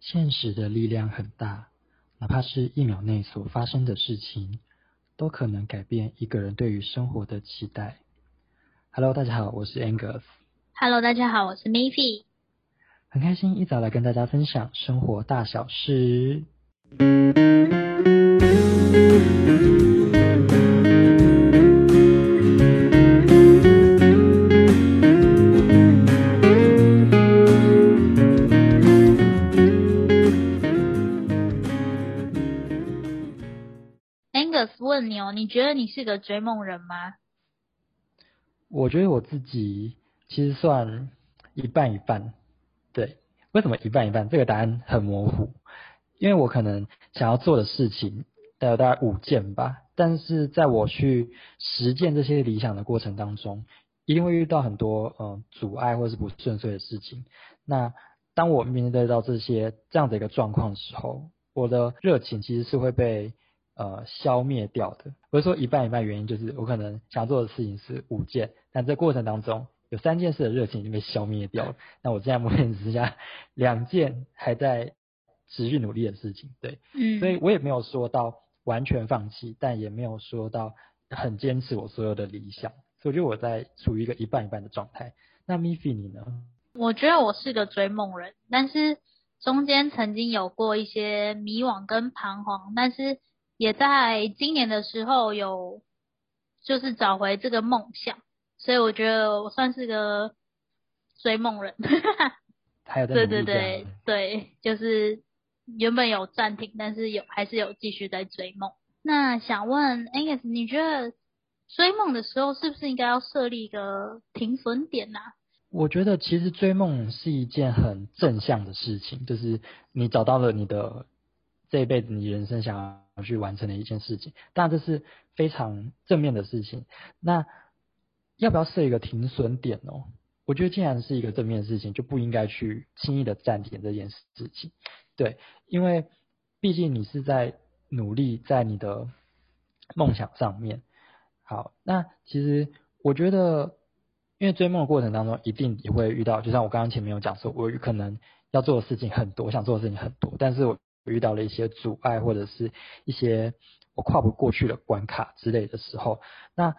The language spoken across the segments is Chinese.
现实的力量很大，哪怕是一秒内所发生的事情，都可能改变一个人对于生活的期待。Hello，大家好，我是 Angus。Hello，大家好，我是 Miffy。很开心一早来跟大家分享生活大小事。问你哦，你觉得你是个追梦人吗？我觉得我自己其实算一半一半。对，为什么一半一半？这个答案很模糊，因为我可能想要做的事情大概大概五件吧，但是在我去实践这些理想的过程当中，一定会遇到很多、呃、阻碍或是不顺遂的事情。那当我面对到这些这样的一个状况的时候，我的热情其实是会被。呃，消灭掉的。不是说一半一半，原因就是我可能想做的事情是五件，但这过程当中有三件事的热情已经被消灭掉了。那我现在目前只剩下两件还在持续努力的事情，对，嗯，所以我也没有说到完全放弃，但也没有说到很坚持我所有的理想，所以我觉得我在处于一个一半一半的状态。那 Miffy 你呢？我觉得我是个追梦人，但是中间曾经有过一些迷惘跟彷徨，但是。也在今年的时候有，就是找回这个梦想，所以我觉得我算是个追梦人。还有对对对对，就是原本有暂停，但是有还是有继续在追梦。那想问 Angus，你觉得追梦的时候是不是应该要设立一个停损点呢？啊？我觉得其实追梦是一件很正向的事情，就是你找到了你的。这一辈子你人生想要去完成的一件事情，当然这是非常正面的事情。那要不要设一个停损点哦？我觉得既然是一个正面的事情，就不应该去轻易的暂停这件事情。对，因为毕竟你是在努力在你的梦想上面。好，那其实我觉得，因为追梦的过程当中，一定也会遇到，就像我刚刚前面有讲说，我可能要做的事情很多，我想做的事情很多，但是我。遇到了一些阻碍，或者是一些我跨不过去的关卡之类的时候，那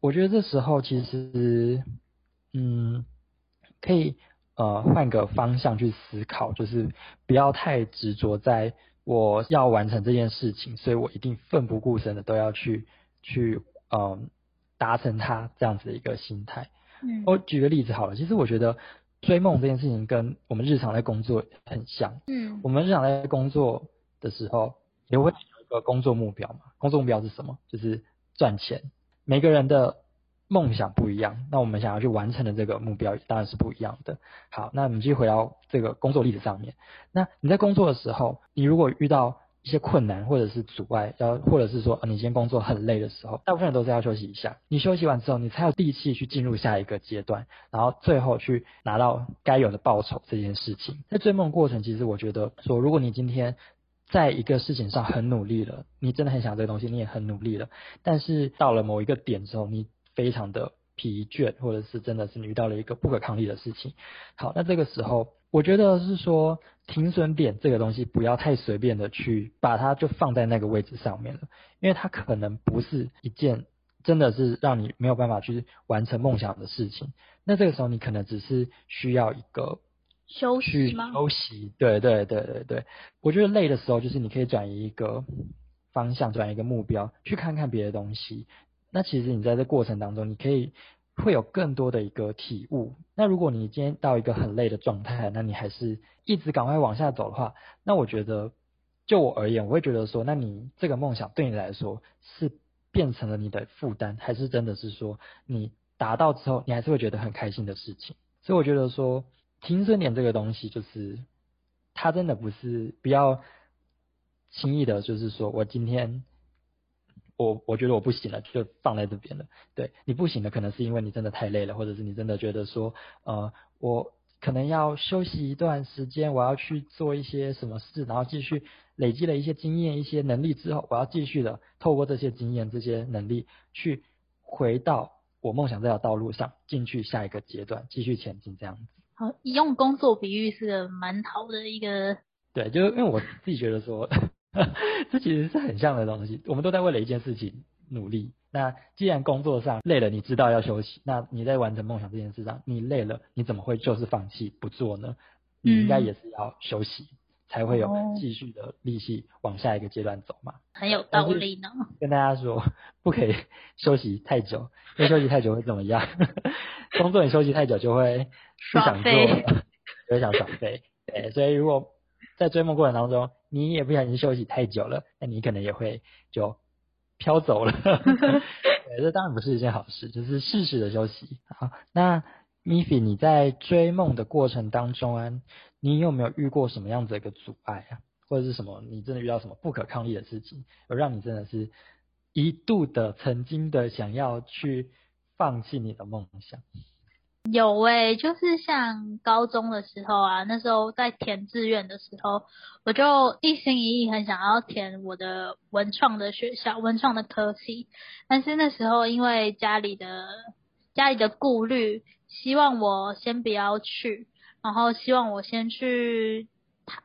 我觉得这时候其实，嗯，可以呃换个方向去思考，就是不要太执着在我要完成这件事情，所以我一定奋不顾身的都要去去嗯、呃、达成它这样子的一个心态。嗯，我举个例子好了，其实我觉得。追梦这件事情跟我们日常在工作很像。嗯，我们日常在工作的时候也会有一个工作目标嘛。工作目标是什么？就是赚钱。每个人的梦想不一样，那我们想要去完成的这个目标当然是不一样的。好，那我们继续回到这个工作例子上面。那你在工作的时候，你如果遇到一些困难或者是阻碍，要或者是说你今天工作很累的时候，大部分人都是要休息一下。你休息完之后，你才有力气去进入下一个阶段，然后最后去拿到该有的报酬这件事情。在追梦过程，其实我觉得说，如果你今天在一个事情上很努力了，你真的很想这个东西，你也很努力了，但是到了某一个点之后，你非常的疲倦，或者是真的是你遇到了一个不可抗力的事情。好，那这个时候。我觉得是说停损点这个东西不要太随便的去把它就放在那个位置上面了，因为它可能不是一件真的是让你没有办法去完成梦想的事情。那这个时候你可能只是需要一个休息吗？休息，对对对对对。我觉得累的时候就是你可以转移一个方向，转移一个目标，去看看别的东西。那其实你在这过程当中，你可以。会有更多的一个体悟。那如果你今天到一个很累的状态，那你还是一直赶快往下走的话，那我觉得，就我而言，我会觉得说，那你这个梦想对你来说是变成了你的负担，还是真的是说你达到之后，你还是会觉得很开心的事情？所以我觉得说，停损点这个东西，就是它真的不是不要轻易的，就是说我今天。我我觉得我不行了，就放在这边了。对，你不行的，可能是因为你真的太累了，或者是你真的觉得说，呃，我可能要休息一段时间，我要去做一些什么事，然后继续累积了一些经验、一些能力之后，我要继续的透过这些经验、这些能力，去回到我梦想这条道路上，进去下一个阶段，继续前进这样子。好，用工作比喻是个蛮好的一个对，就是因为我自己觉得说，这其实是很像的东西。我们都在为了一件事情努力。那既然工作上累了，你知道要休息，那你在完成梦想这件事上，你累了，你怎么会就是放弃不做呢？你应该也是要休息，嗯、才会有继续的力气往下一个阶段走嘛。很有道理呢。跟大家说，不可以休息太久，因为休息太久会怎么样？工作你休息太久就会不想做了，就会想耍废。对，所以如果在追梦过程当中，你也不小心休息太久了，那你可能也会就飘走了。对，这当然不是一件好事，就是适时的休息。好，那 Miffy 你在追梦的过程当中啊，你有没有遇过什么样子的一个阻碍啊，或者是什么你真的遇到什么不可抗力的事情，而让你真的是一度的曾经的想要去放弃你的梦想？有诶、就是像高中的时候啊，那时候在填志愿的时候，我就一心一意很想要填我的文创的学校，文创的科系。但是那时候因为家里的家里的顾虑，希望我先不要去，然后希望我先去，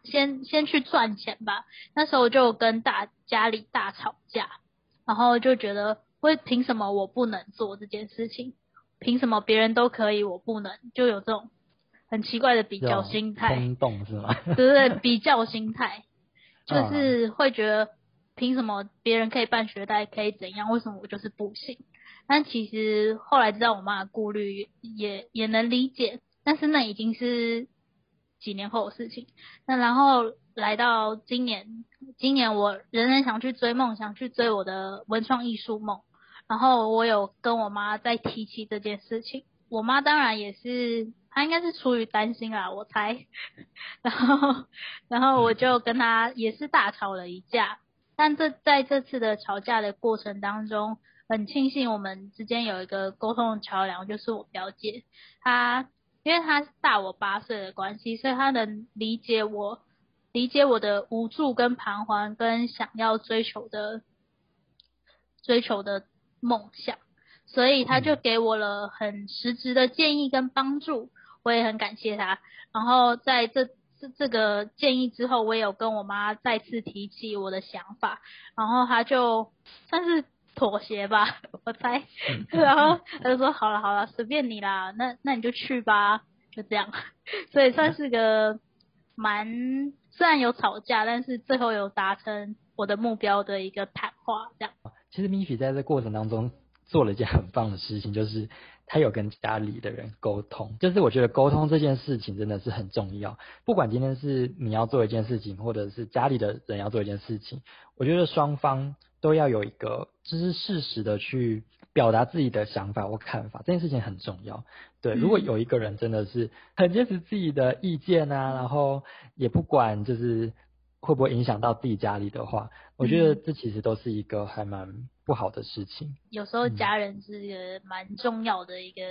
先先去赚钱吧。那时候就跟大家里大吵架，然后就觉得，为凭什么我不能做这件事情？凭什么别人都可以，我不能？就有这种很奇怪的比较心态，冲动是吗？对对对，比较心态，就是会觉得凭什么别人可以办学贷，可以怎样？为什么我就是不行？但其实后来知道我妈的顾虑，也也能理解。但是那已经是几年后的事情。那然后来到今年，今年我仍然想去追梦，想去追我的文创艺术梦。然后我有跟我妈在提起这件事情，我妈当然也是，她应该是出于担心啦，我猜。然后，然后我就跟她也是大吵了一架，但这在这次的吵架的过程当中，很庆幸我们之间有一个沟通的桥梁，就是我表姐，她因为她大我八岁的关系，所以她能理解我，理解我的无助跟彷徨，跟想要追求的，追求的。梦想，所以他就给我了很实质的建议跟帮助，我也很感谢他。然后在这这这个建议之后，我也有跟我妈再次提起我的想法，然后他就算是妥协吧，我猜。然后他就说：“好了好了，随便你啦，那那你就去吧。”就这样，所以算是个蛮虽然有吵架，但是最后有达成我的目标的一个谈话，这样。其实 Miffy 在这过程当中做了一件很棒的事情，就是他有跟家里的人沟通。就是我觉得沟通这件事情真的是很重要。不管今天是你要做一件事情，或者是家里的人要做一件事情，我觉得双方都要有一个就是适时的去表达自己的想法或看法，这件事情很重要。对，如果有一个人真的是很坚持自己的意见啊，然后也不管就是。会不会影响到自己家里的话？我觉得这其实都是一个还蛮不好的事情。有时候家人是一个蛮重要的一个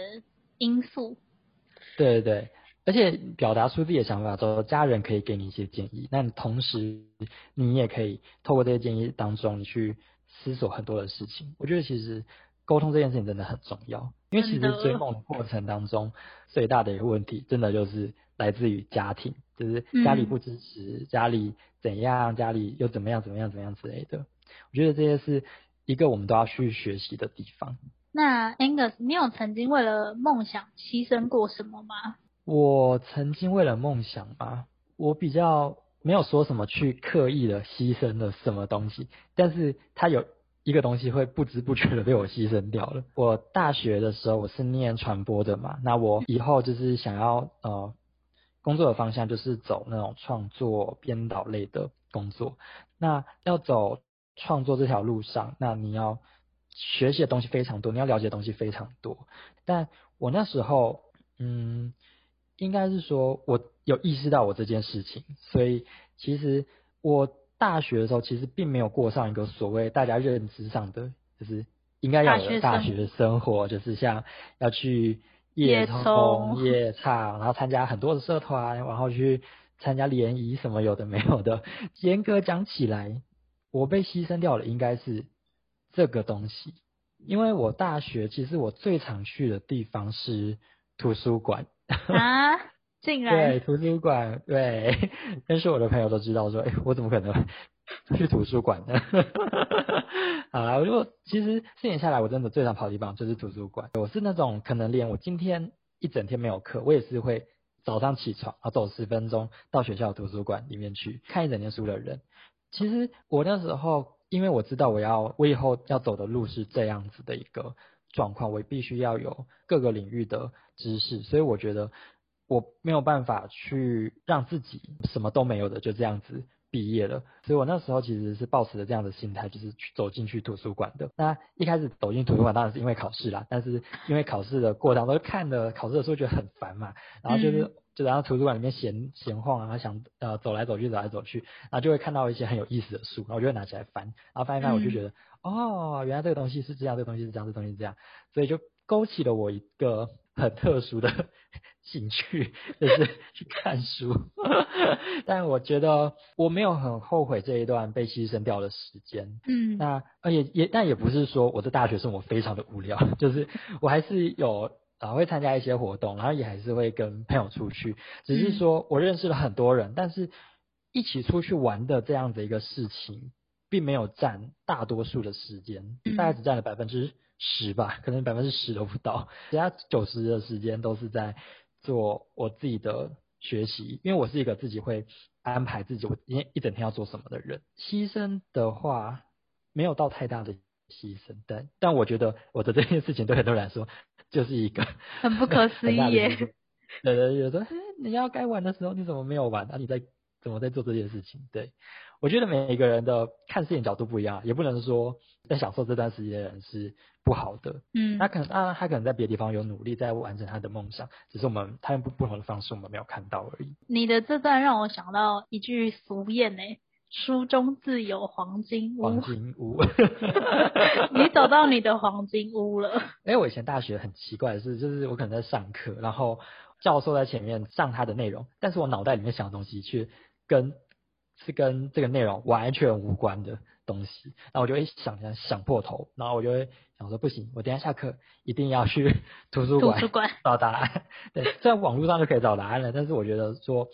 因素。对对对，而且表达出自己的想法之后，家人可以给你一些建议，那同时你也可以透过这些建议当中，你去思索很多的事情。我觉得其实沟通这件事情真的很重要，因为其实追梦的过程当中最大的一个问题，真的就是来自于家庭。就是家里不支持，嗯、家里怎样，家里又怎么样，怎么样，怎么样之类的。我觉得这些是一个我们都要去学习的地方。那 Angus，你有曾经为了梦想牺牲过什么吗？我曾经为了梦想吧，我比较没有说什么去刻意的牺牲了什么东西，但是它有一个东西会不知不觉的被我牺牲掉了。我大学的时候我是念传播的嘛，那我以后就是想要呃。工作的方向就是走那种创作编导类的工作。那要走创作这条路上，那你要学习的东西非常多，你要了解的东西非常多。但我那时候，嗯，应该是说我有意识到我这件事情，所以其实我大学的时候其实并没有过上一个所谓大家认知上的，就是应该要大学生活，就是像要去。夜冲、夜唱，然后参加很多的社团，然后去参加联谊什么有的没有的。严格讲起来，我被牺牲掉了，应该是这个东西。因为我大学其实我最常去的地方是图书馆。啊？竟然对图书馆，对，认识我的朋友都知道说，哎，我怎么可能去图书馆呢？好啦，如果其实四年下来，我真的最常跑的地方就是图书馆。我是那种可能连我今天一整天没有课，我也是会早上起床，然后走十分钟到学校图书馆里面去看一整天书的人。其实我那时候，因为我知道我要我以后要走的路是这样子的一个状况，我必须要有各个领域的知识，所以我觉得。我没有办法去让自己什么都没有的就这样子毕业了，所以我那时候其实是抱持着这样的心态，就是去走进去图书馆的。那一开始走进图书馆当然是因为考试啦，但是因为考试的过程中看了考试的时候觉得很烦嘛，然后就是、嗯、就然后图书馆里面闲闲晃啊，想呃走来走去走来走去，然后就会看到一些很有意思的书，然后我就会拿起来翻，然后翻一翻我就觉得、嗯、哦，原来这个东西是这样，这个东西是这样，这个东西是这样，所以就勾起了我一个很特殊的。兴趣 就是去看书，但我觉得我没有很后悔这一段被牺牲掉的时间。嗯，那而且也但也不是说我的大学生活非常的无聊，就是我还是有啊会参加一些活动，然后也还是会跟朋友出去，只是说我认识了很多人，但是一起出去玩的这样的一个事情，并没有占大多数的时间，大概只占了百分之十吧，可能百分之十都不到，其他九十的时间都是在。做我自己的学习，因为我是一个自己会安排自己我一一整天要做什么的人。牺牲的话，没有到太大的牺牲，但但我觉得我的这件事情对很多人来说就是一个很不可思议耶。对对，有时候你要该玩的时候你怎么没有玩？啊，你在怎么在做这件事情？对，我觉得每一个人的看事情角度不一样，也不能说在享受这段时间的人是。不好的，嗯，他可能啊，他可能在别的地方有努力在完成他的梦想，只是我们他用不不同的方式我们没有看到而已。你的这段让我想到一句俗谚呢，书中自有黄金屋。黄金屋，你找到你的黄金屋了。哎、欸，我以前大学很奇怪的是，就是我可能在上课，然后教授在前面上他的内容，但是我脑袋里面想的东西却跟是跟这个内容完全无关的东西，然后我就会想想想破头，然后我就会想说不行，我等一下下课一定要去 图书馆找答案。对，在网络上就可以找答案了，但是我觉得说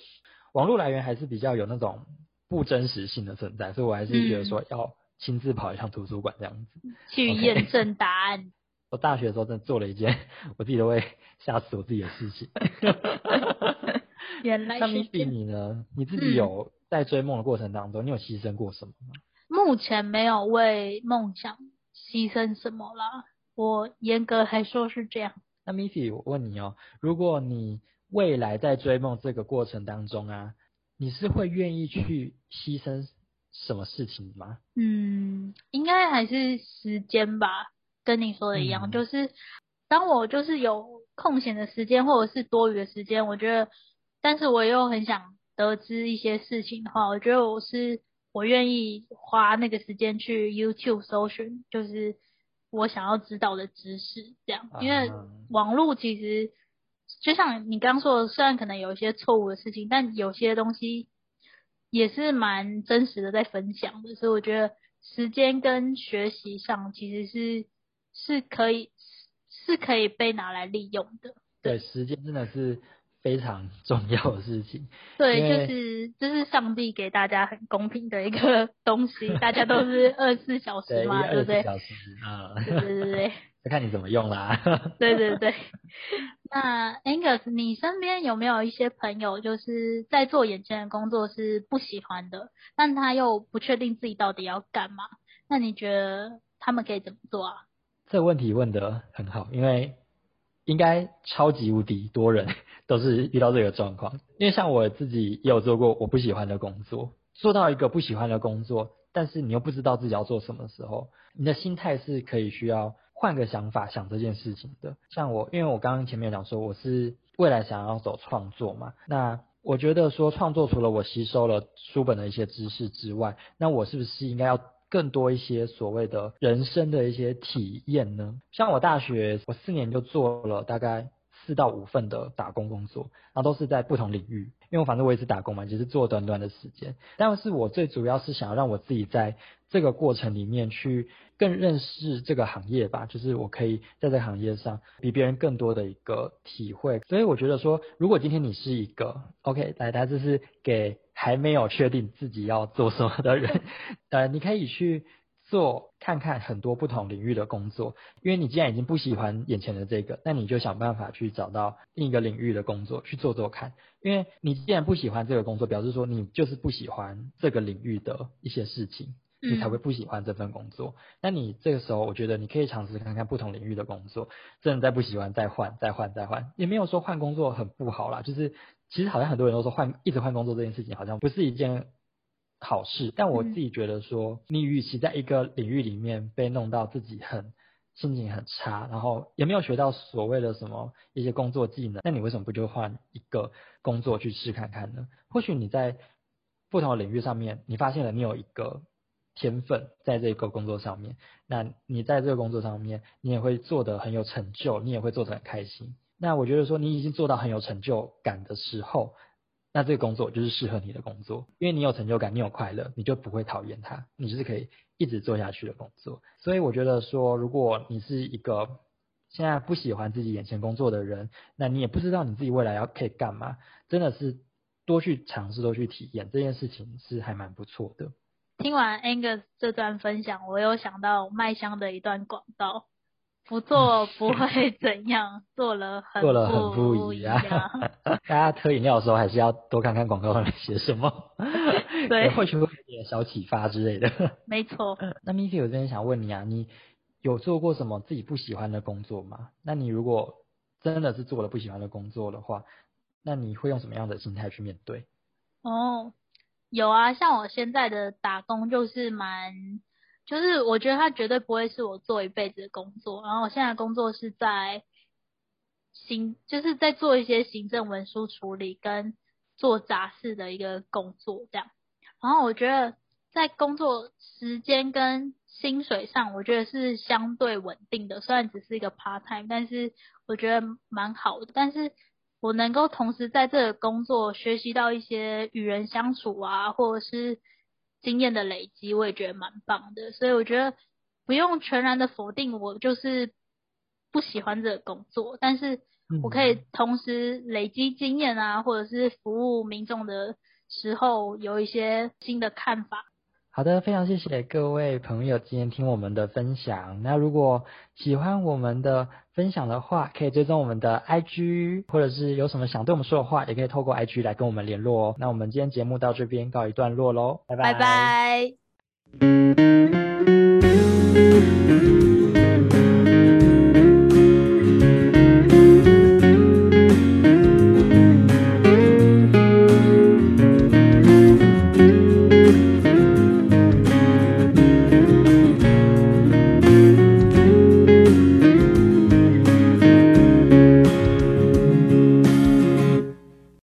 网络来源还是比较有那种不真实性的存在，所以我还是觉得说要亲自跑一趟图书馆这样子、嗯、去验证答案。我大学的时候真的做了一件我自己都会吓死我自己的事情。原来是。那米比你呢？你自己有在追梦的过程当中，嗯、你有牺牲过什么吗？目前没有为梦想牺牲什么啦，我严格来说是这样。那 Missy，我问你哦，如果你未来在追梦这个过程当中啊，你是会愿意去牺牲什么事情吗？嗯，应该还是时间吧，跟你说的一样，嗯、就是当我就是有空闲的时间或者是多余的时间，我觉得，但是我又很想得知一些事情的话，我觉得我是。我愿意花那个时间去 YouTube 搜寻，就是我想要知道的知识，这样。因为网络其实就像你刚刚说的，虽然可能有一些错误的事情，但有些东西也是蛮真实的在分享的，所以我觉得时间跟学习上其实是是可以是可以被拿来利用的。对，对时间真的是。非常 重要的事情，对，就是这、就是上帝给大家很公平的一个 东西，大家都是 二十四小时嘛，对不对？二十四小时啊，对对对对，要看你怎么用啦。对对对，那 Angus，你身边有没有一些朋友，就是在做眼前的工作是不喜欢的，但他又不确定自己到底要干嘛？那你觉得他们可以怎么做啊？这个问题问的很好，因为应该超级无敌多人。都是遇到这个状况，因为像我自己也有做过我不喜欢的工作，做到一个不喜欢的工作，但是你又不知道自己要做什么的时候，你的心态是可以需要换个想法想这件事情的。像我，因为我刚刚前面讲说我是未来想要走创作嘛，那我觉得说创作除了我吸收了书本的一些知识之外，那我是不是应该要更多一些所谓的人生的一些体验呢？像我大学我四年就做了大概。四到五份的打工工作，然后都是在不同领域。因为我反正我也是打工嘛，只是做短短的时间。但是我最主要是想要让我自己在这个过程里面去更认识这个行业吧，就是我可以在这个行业上比别人更多的一个体会。所以我觉得说，如果今天你是一个 OK，来，大家这是给还没有确定自己要做什么的人，呃，你可以去。做看看很多不同领域的工作，因为你既然已经不喜欢眼前的这个，那你就想办法去找到另一个领域的工作去做做看。因为你既然不喜欢这个工作，表示说你就是不喜欢这个领域的一些事情，你才会不喜欢这份工作。嗯。那你这个时候，我觉得你可以尝试看看不同领域的工作，真的再不喜欢再换，再换，再换，也没有说换工作很不好啦。就是其实好像很多人都说换一直换工作这件事情，好像不是一件。好事，但我自己觉得说，嗯、你与其在一个领域里面被弄到自己很心情很差，然后也没有学到所谓的什么一些工作技能，那你为什么不就换一个工作去试看看呢？或许你在不同的领域上面，你发现了你有一个天分在这个工作上面，那你在这个工作上面，你也会做得很有成就，你也会做得很开心。那我觉得说，你已经做到很有成就感的时候。那这个工作就是适合你的工作，因为你有成就感，你有快乐，你就不会讨厌它，你就是可以一直做下去的工作。所以我觉得说，如果你是一个现在不喜欢自己眼前工作的人，那你也不知道你自己未来要可以干嘛，真的是多去尝试，多去体验这件事情是还蛮不错的。听完 Angus 这段分享，我有想到麦香的一段广告。不做不会怎样，做了很做了很不一样。大家喝饮料的时候还是要多看看广告上面写什么，对，或许会有点小启发之类的。没错。那 Miki，我真的想问你啊，你有做过什么自己不喜欢的工作吗？那你如果真的是做了不喜欢的工作的话，那你会用什么样的心态去面对？哦，有啊，像我现在的打工就是蛮。就是我觉得他绝对不会是我做一辈子的工作，然后我现在工作是在行，就是在做一些行政文书处理跟做杂事的一个工作这样。然后我觉得在工作时间跟薪水上，我觉得是相对稳定的，虽然只是一个 part time，但是我觉得蛮好的。但是我能够同时在这个工作学习到一些与人相处啊，或者是。经验的累积，我也觉得蛮棒的，所以我觉得不用全然的否定我就是不喜欢这个工作，但是我可以同时累积经验啊，或者是服务民众的时候有一些新的看法。好的，非常谢谢各位朋友今天听我们的分享。那如果喜欢我们的分享的话，可以追踪我们的 IG，或者是有什么想对我们说的话，也可以透过 IG 来跟我们联络哦。那我们今天节目到这边告一段落喽，拜拜。拜拜。